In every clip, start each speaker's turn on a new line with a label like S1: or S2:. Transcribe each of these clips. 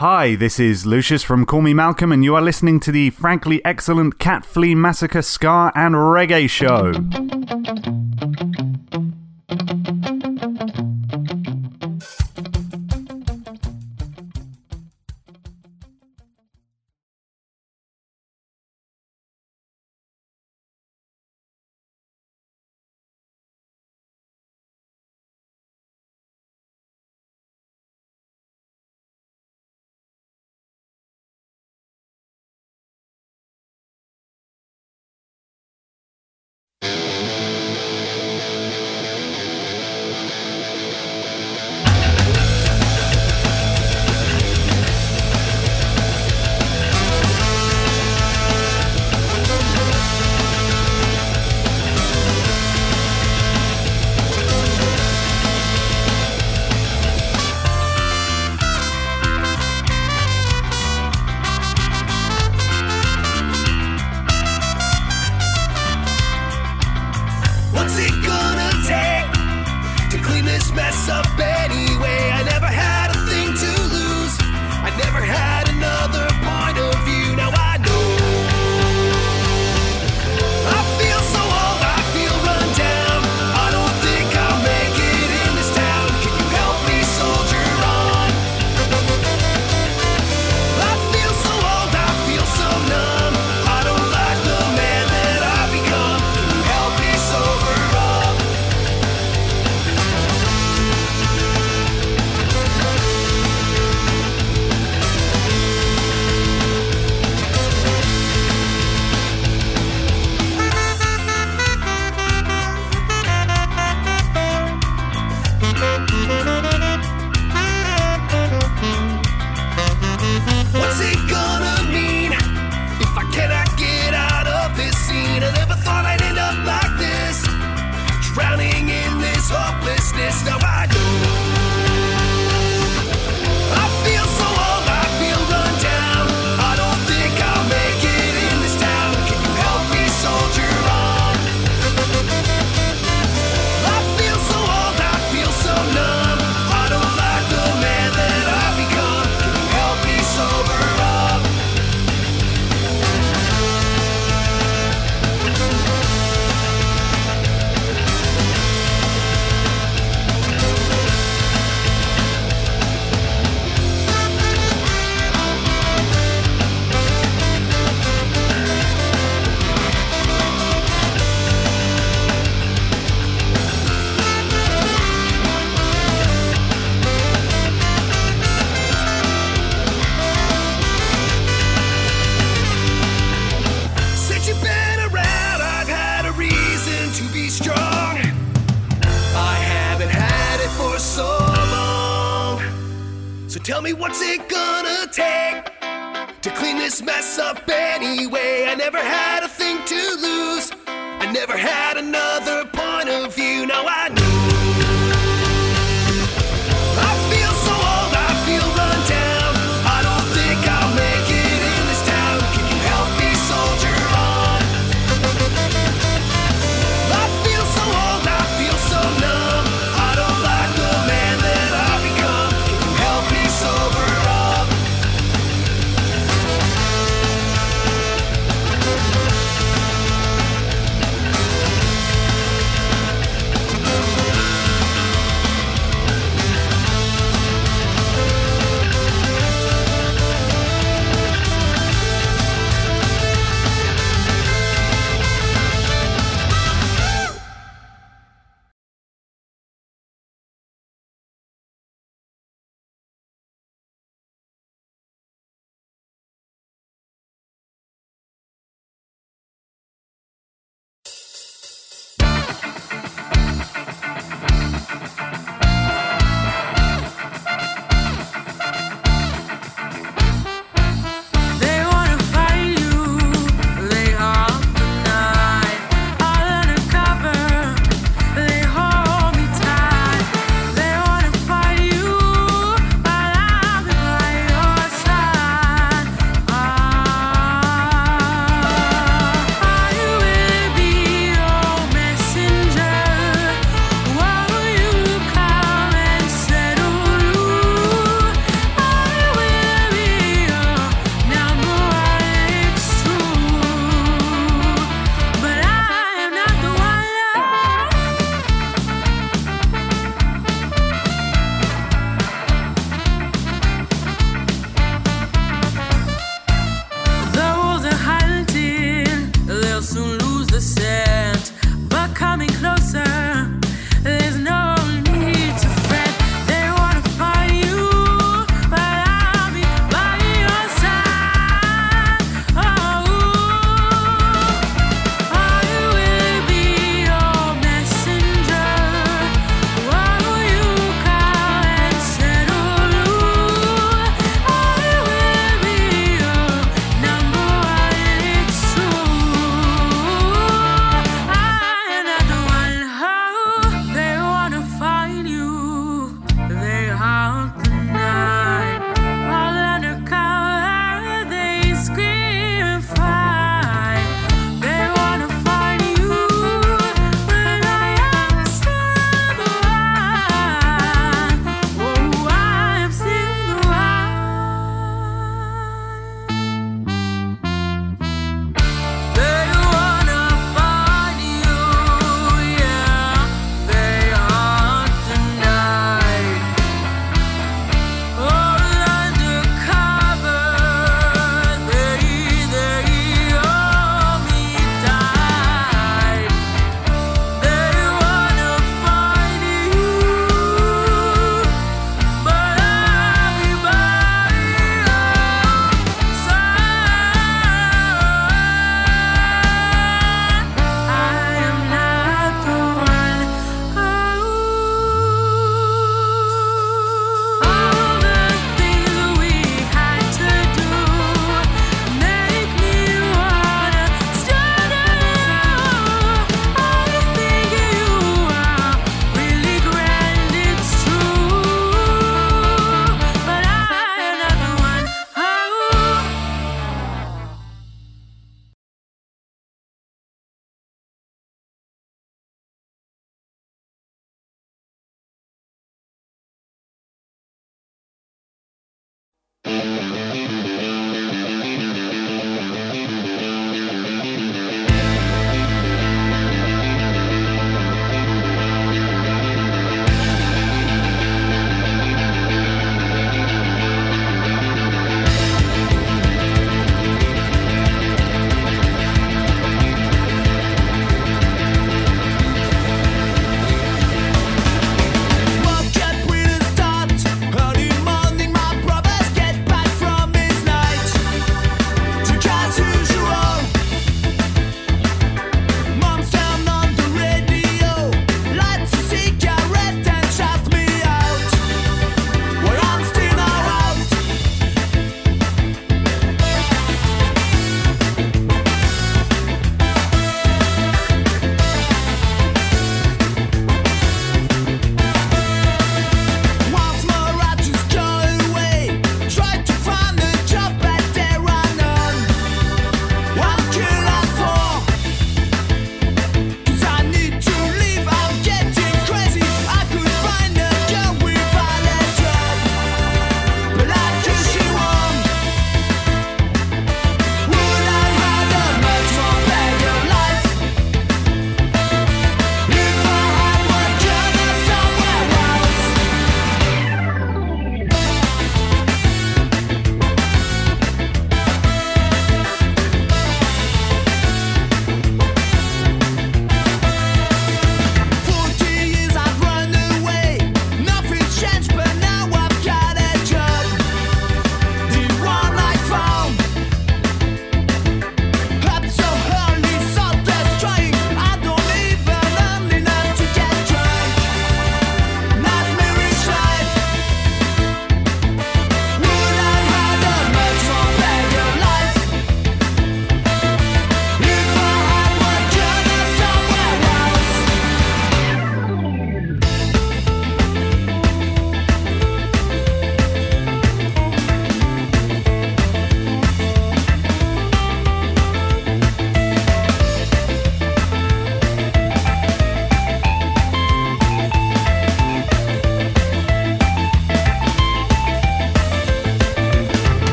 S1: Hi, this is Lucius from Call Me Malcolm, and you are listening to the frankly excellent Cat Flea Massacre Ska and Reggae Show.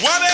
S2: What?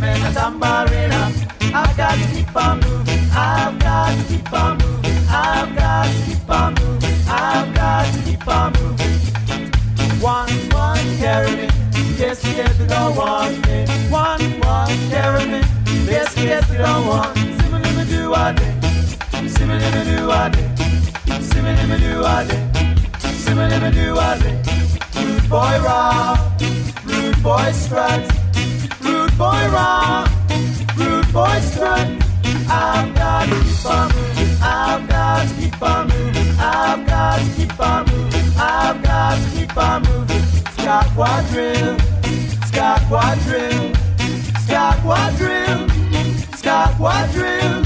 S2: Listen, get me a tambourina. I've got to keep on moving. I've got to keep on moving. I've got to keep on moving. I've got to keep on moving. One, one, carry me. Yes, yes, we don't want me. One, one, carry me. Yes, yes, we don't want. Simmer, simmer, do I day. Simmer, simmer, do I day. Simmer, simmer, do I day. Simmer, simmer, do I day. Rude boy rock, rude boy strut. Boy rock, rude boy strut. I've got to keep on moving. I've got to keep on moving. I've got to keep on moving. I've got to keep on moving. Ska quadrille, ska quadrille, ska quadrille, ska quadrille.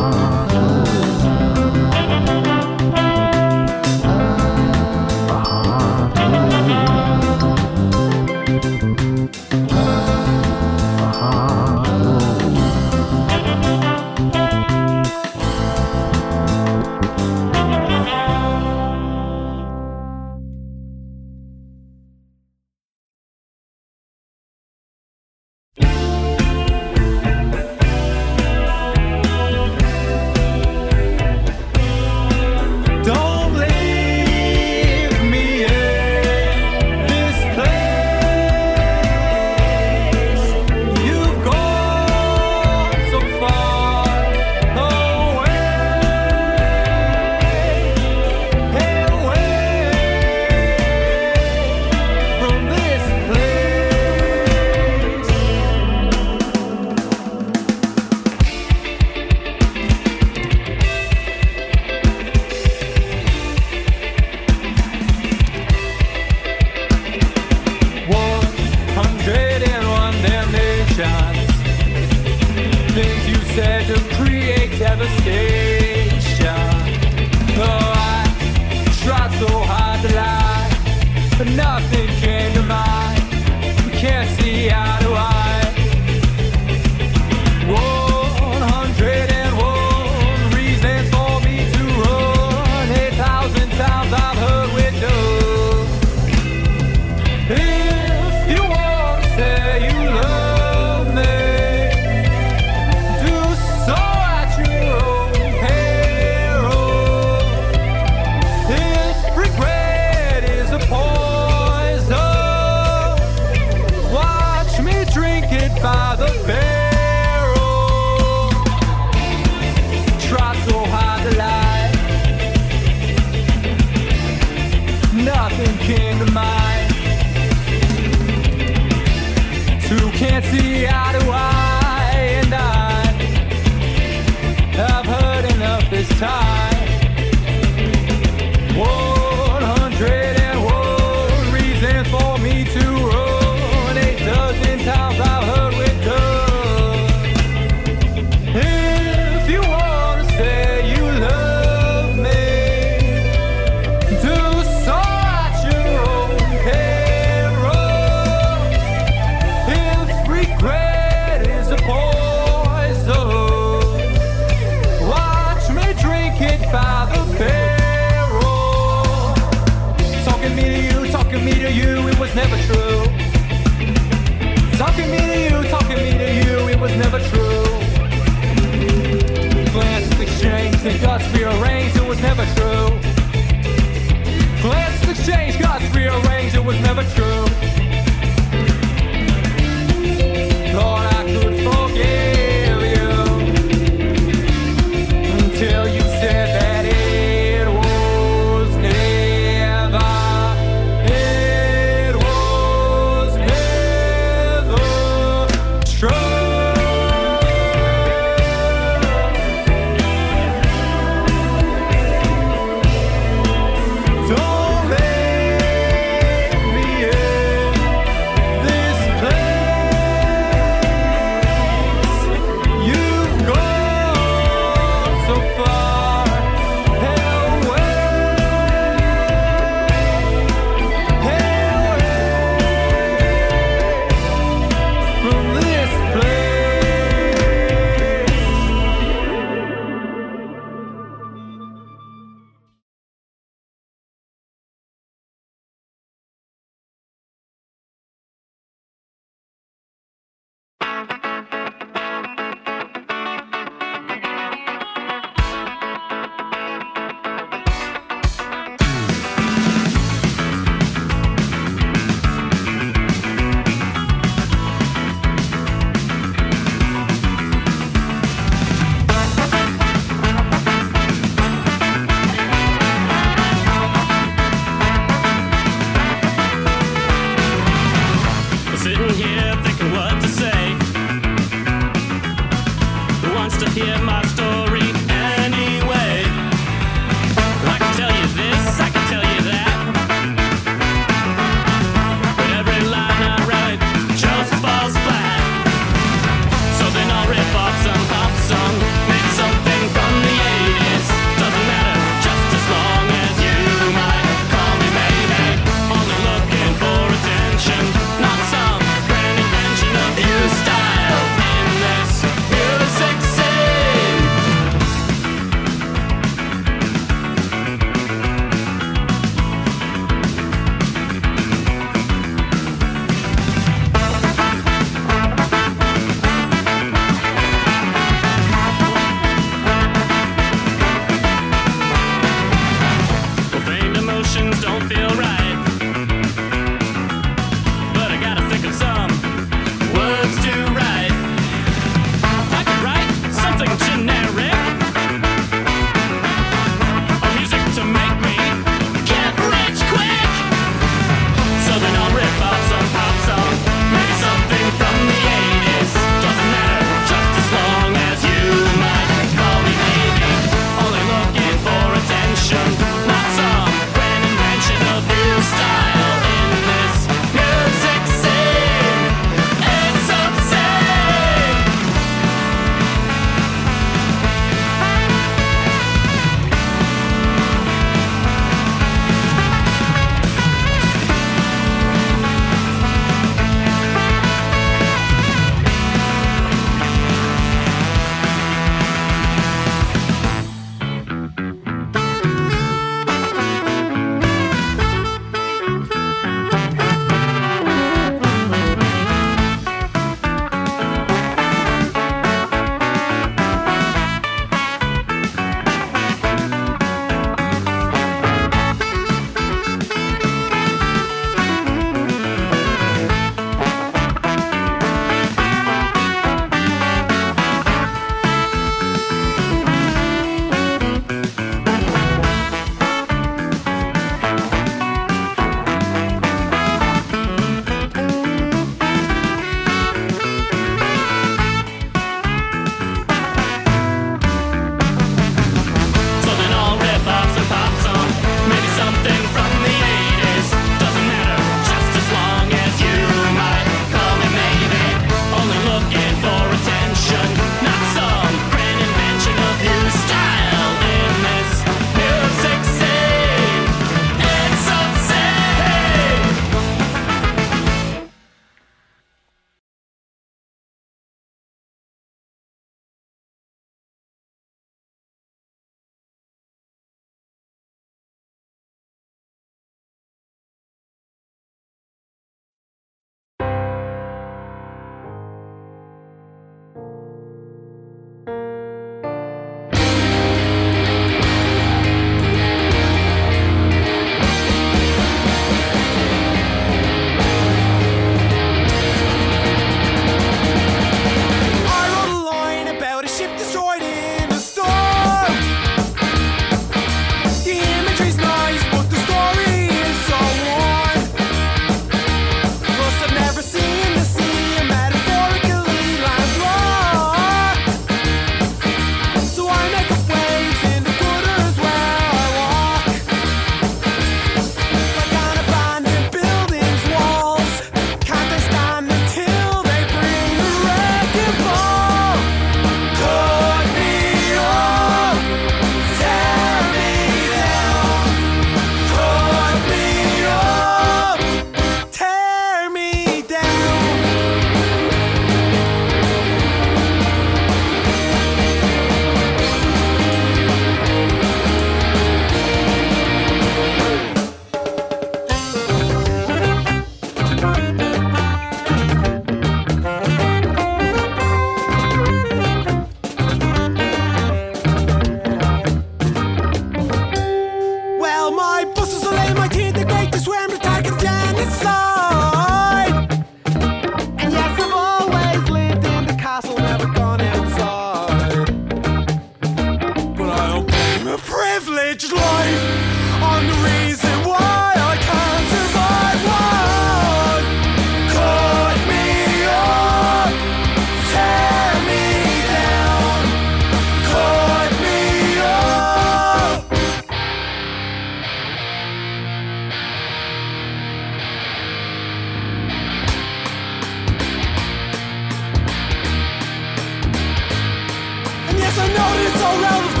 S2: Yes, I know
S3: it's all
S4: levels,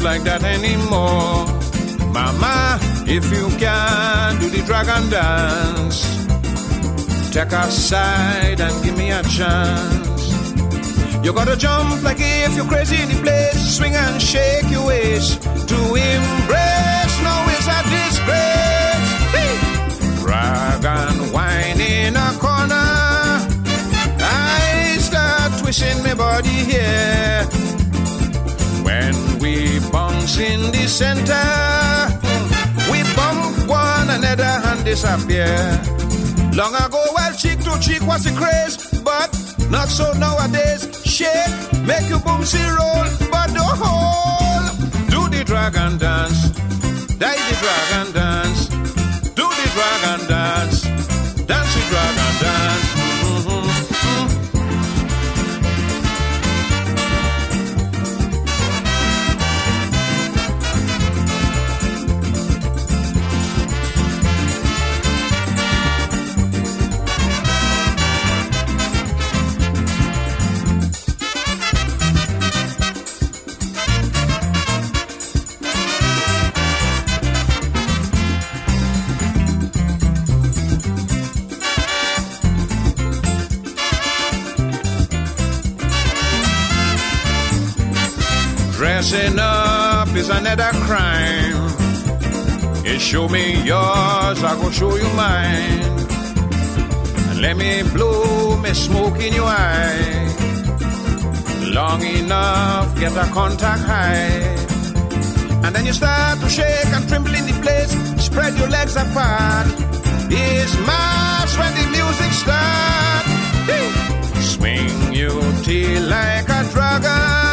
S5: like that anymore. Mama, if you can do the dragon dance, take a side and give me a chance. You gotta jump like if you're crazy in the place, swing and shake your waist to embrace. No, it's a disgrace. Hey! Wine in a corner. I start twisting my body here. We bounce in the center, we bump one another and disappear. Long ago, well, cheek to cheek was a craze, but not so nowadays. Shake, make you boomsy roll, but the whole. Do the dragon dance, die the dragon dance, do the dragon dance, dance the dragon dance. Dressing up is another crime. You show me yours, I go show you mine. And let me blow me smoke in your eye. Long enough, get a contact high. And then you start to shake and tremble in the place. Spread your legs apart. It's mass when the music starts. Swing your tail like a dragon.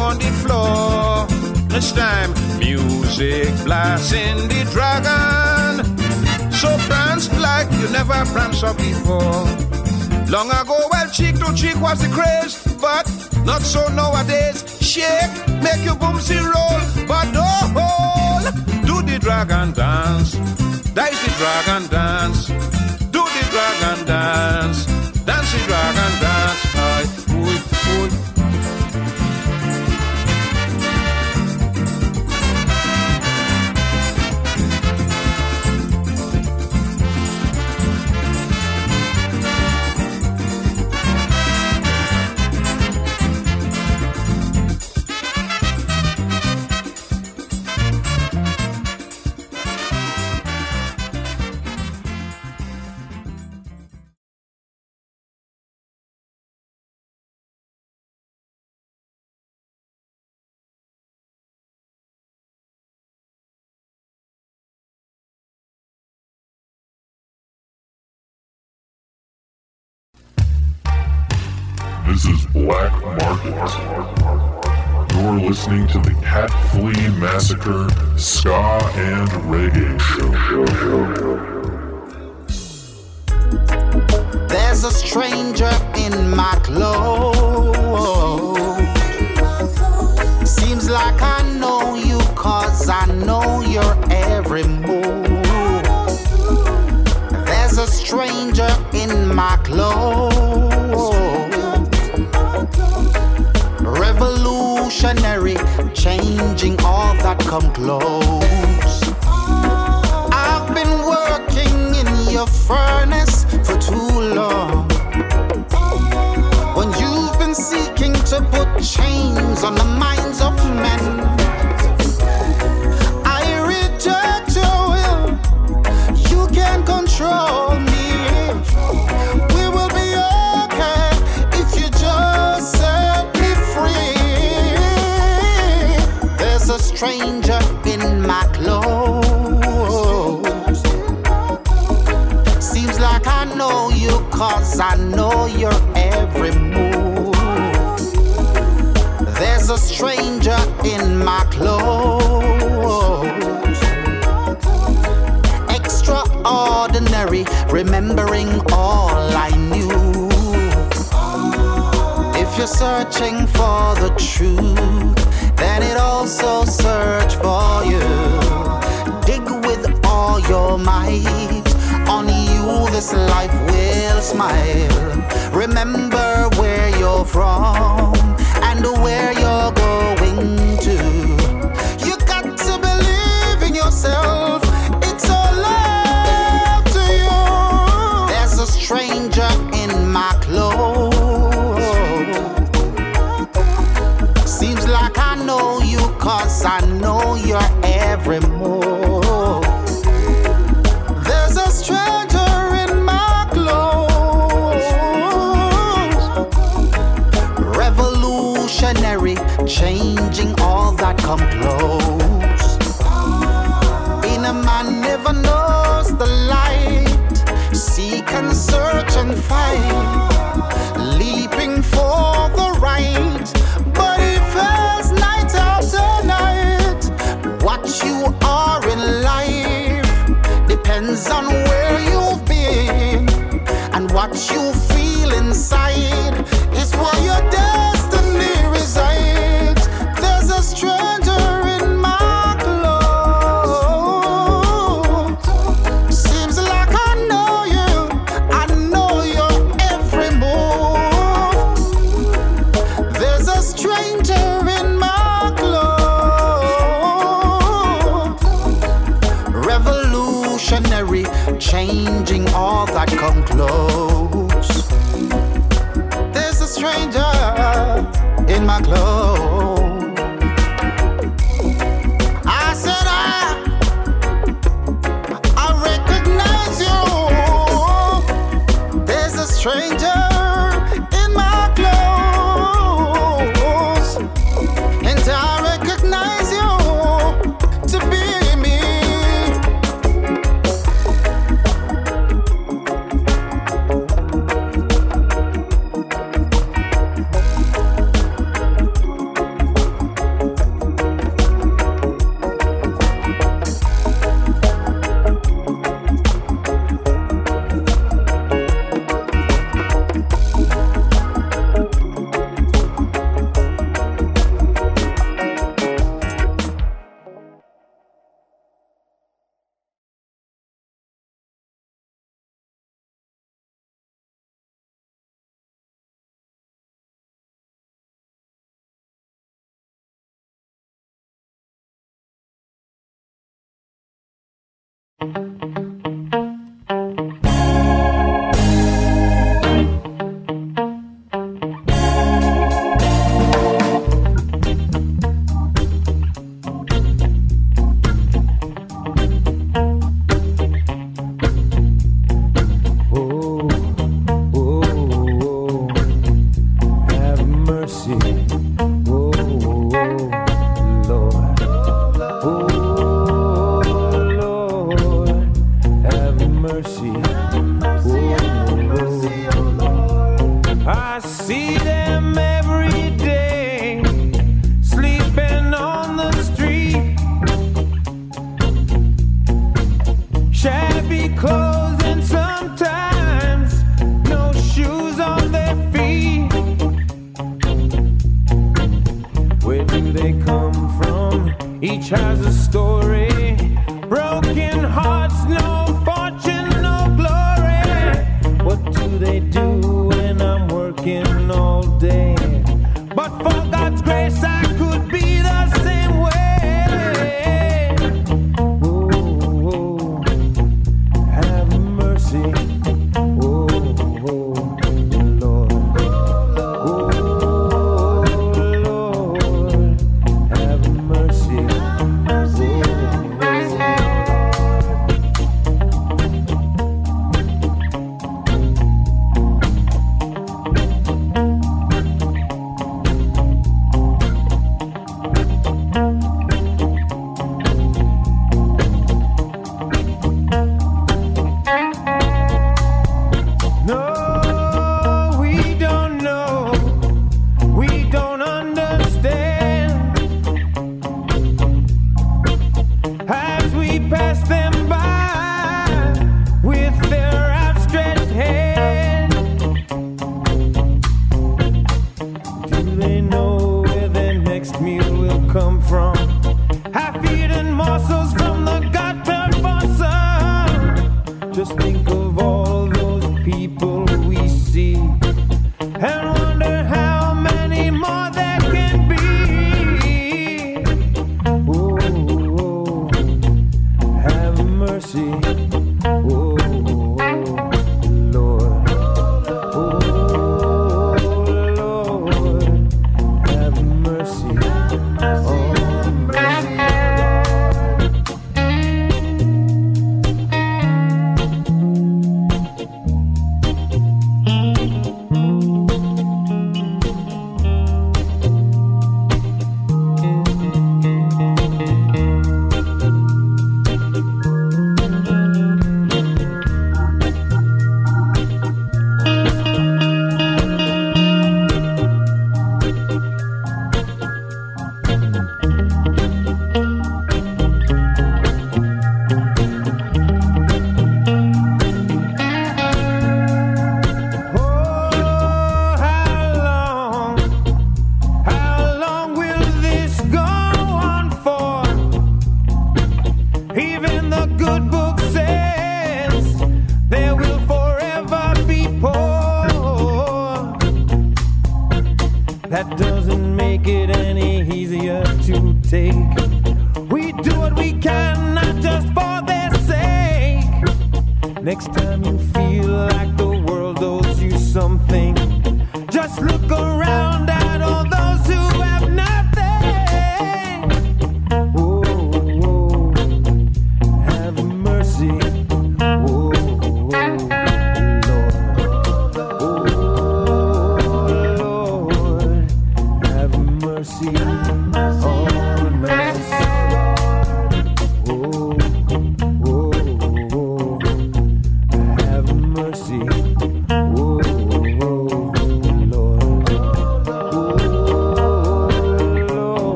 S5: On the floor. This time, music blasts blasting the dragon. So prance like you never pranced up before. Long ago, well, cheek to cheek was the craze, but not so nowadays. Shake, make your boomsy roll, but oh, hold. Do the dragon dance, dice the dragon dance, do the dragon dance, dance the dragon
S6: listening to the Cat Flea Massacre Ska and Reggae Show.
S7: There's a stranger in my clothes. Seems like I know you, cause I know your every move. There's a stranger in my clothes. Revolutionary, changing all that come close. I've been working in your furnace for too long. When you've been seeking to put chains on the minds of men, stranger in my clothes. Seems like I know you, cause I know your every move. There's a stranger in my clothes. Extraordinary, remembering all I knew. If you're searching for the truth, then it also search for you. Dig with all your might. On you, this life will smile. Remember where you're from and where you're going.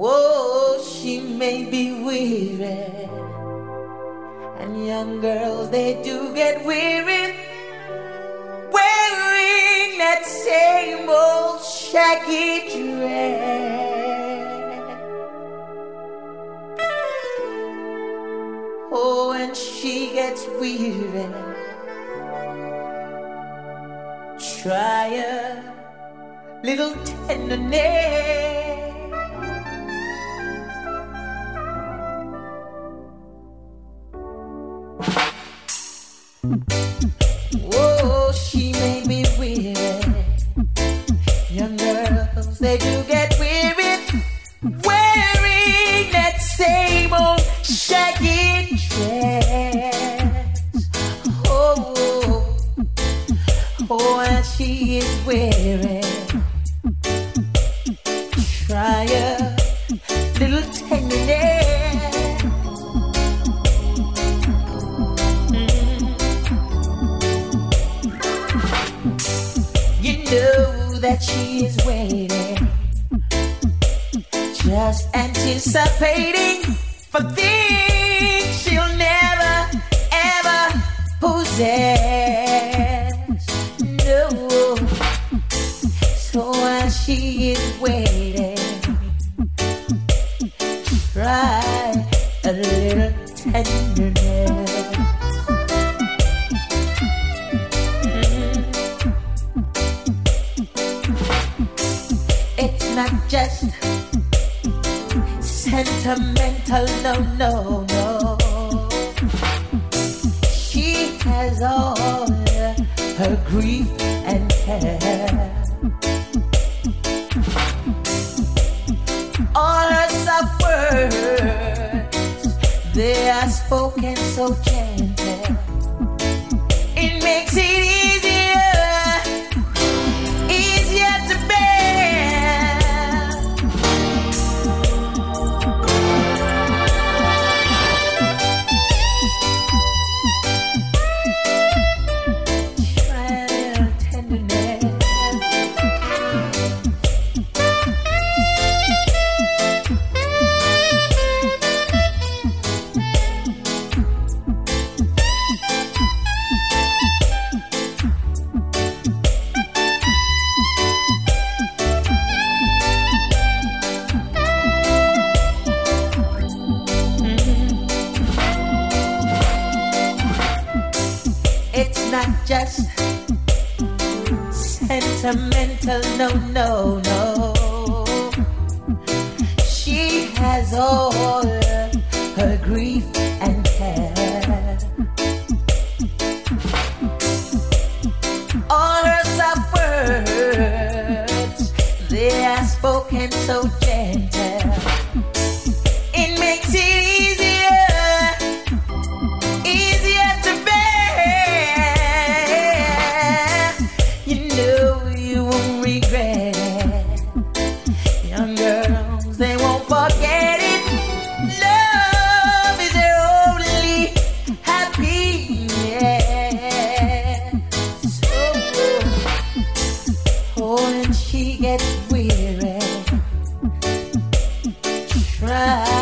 S8: Whoa, she may be weary. And young girls, they do get weary. Wearing that same old shaggy dress. Oh, and she gets weary. Try a little tenderness. Oh, and she gets weary. Try.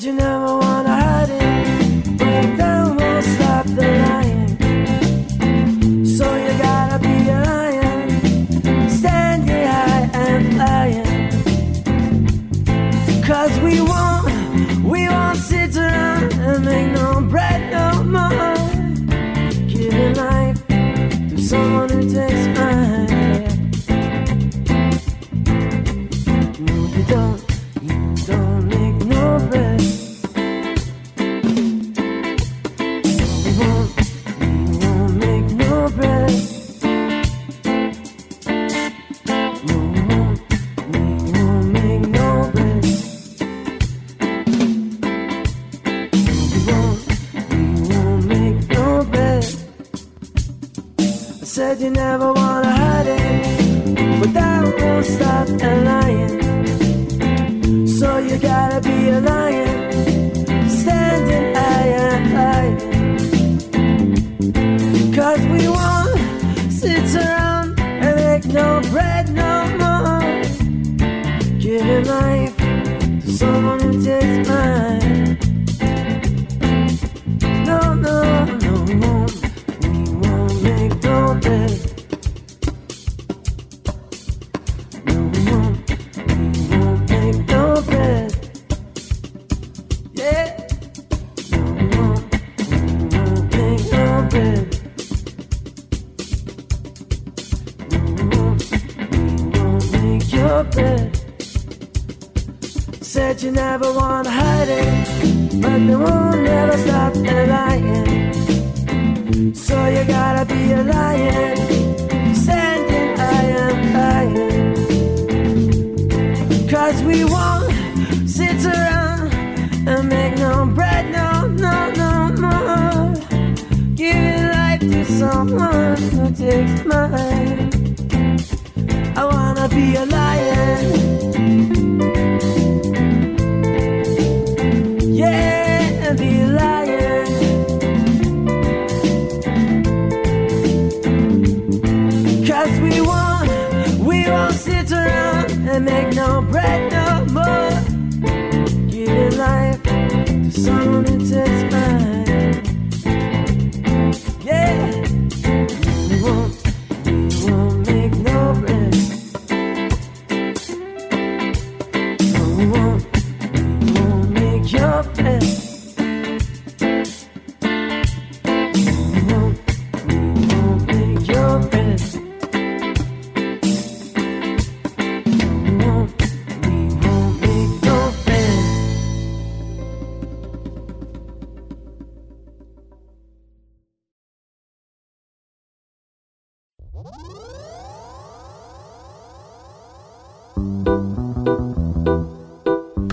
S8: You know?
S9: want.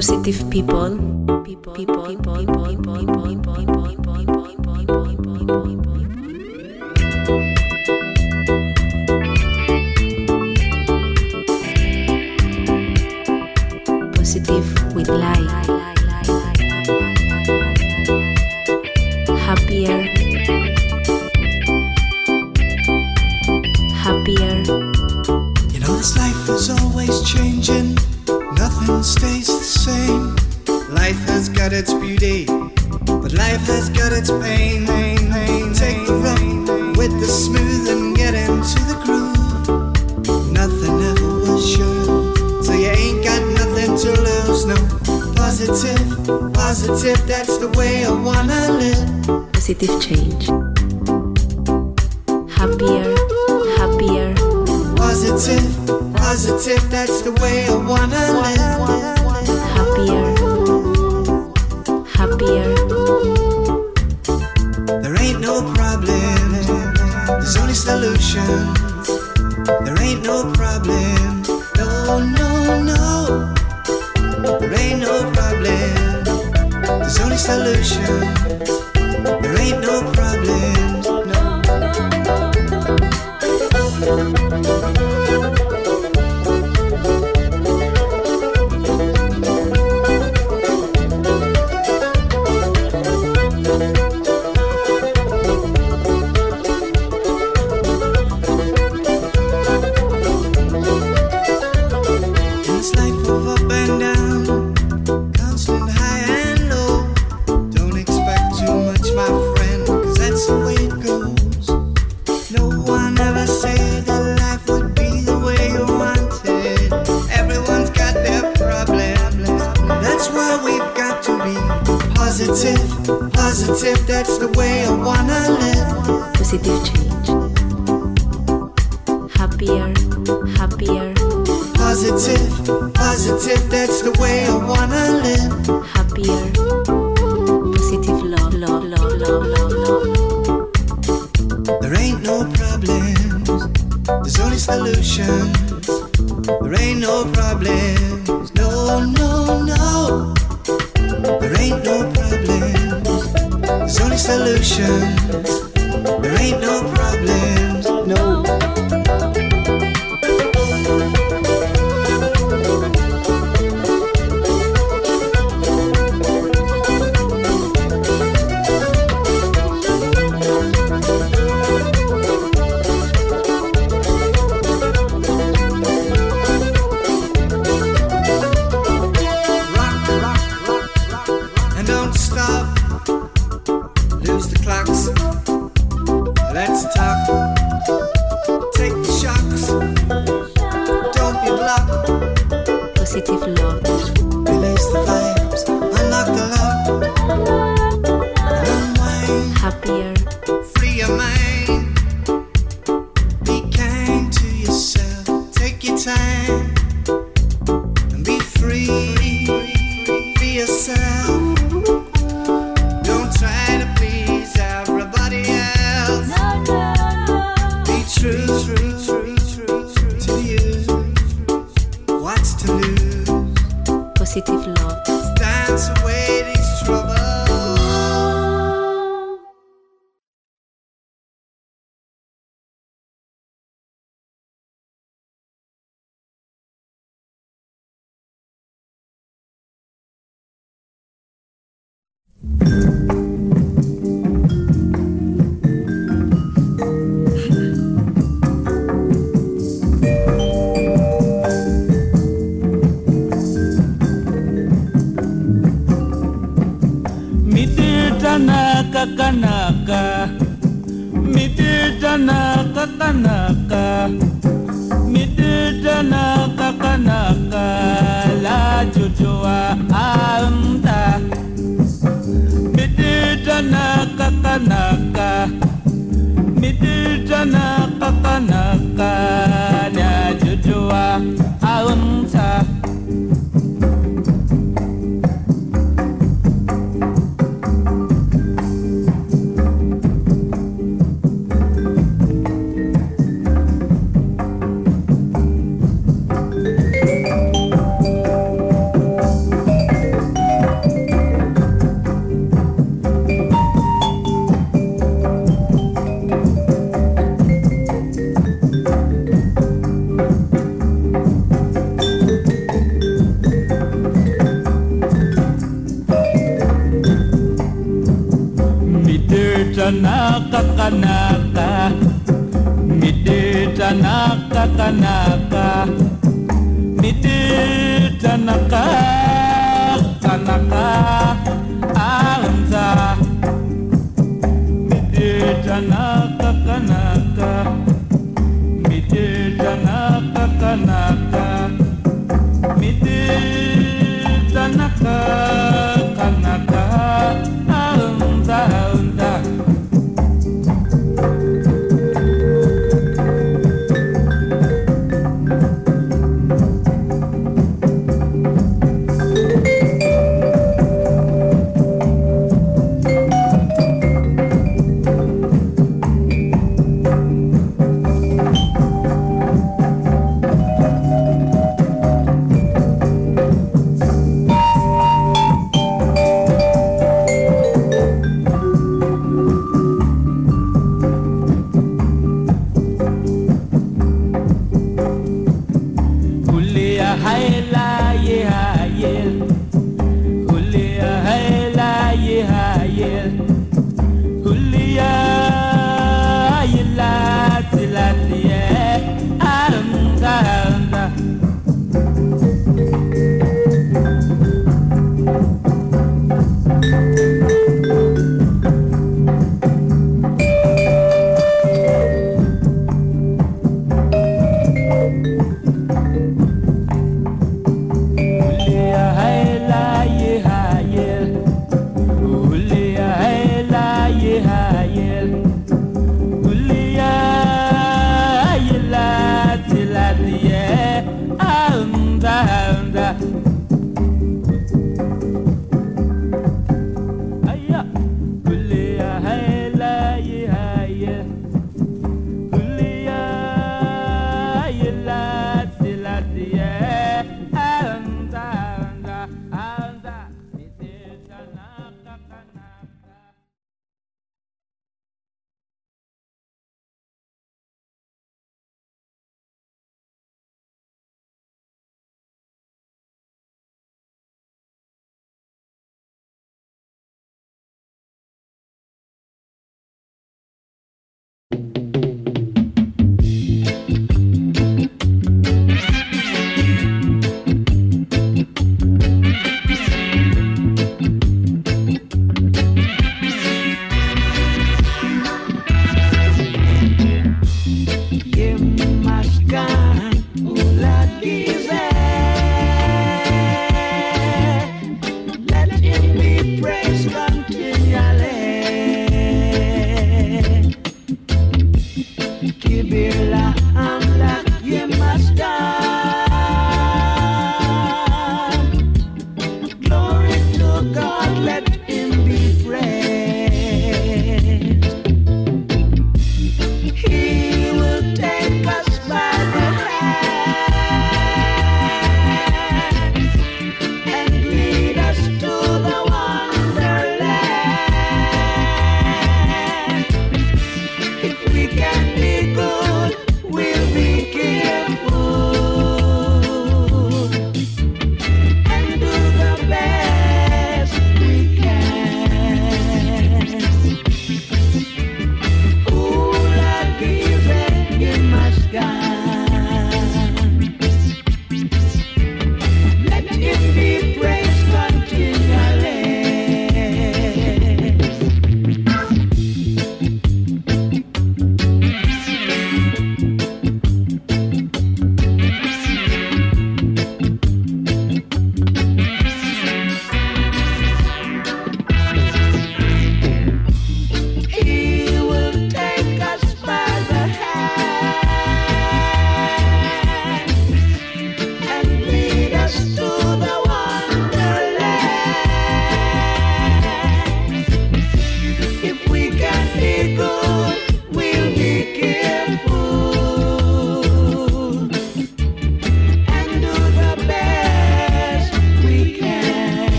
S10: positive people people people people people people people
S11: people people people people people Positive
S12: love.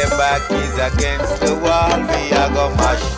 S5: them back is against the wall. We are gonna mash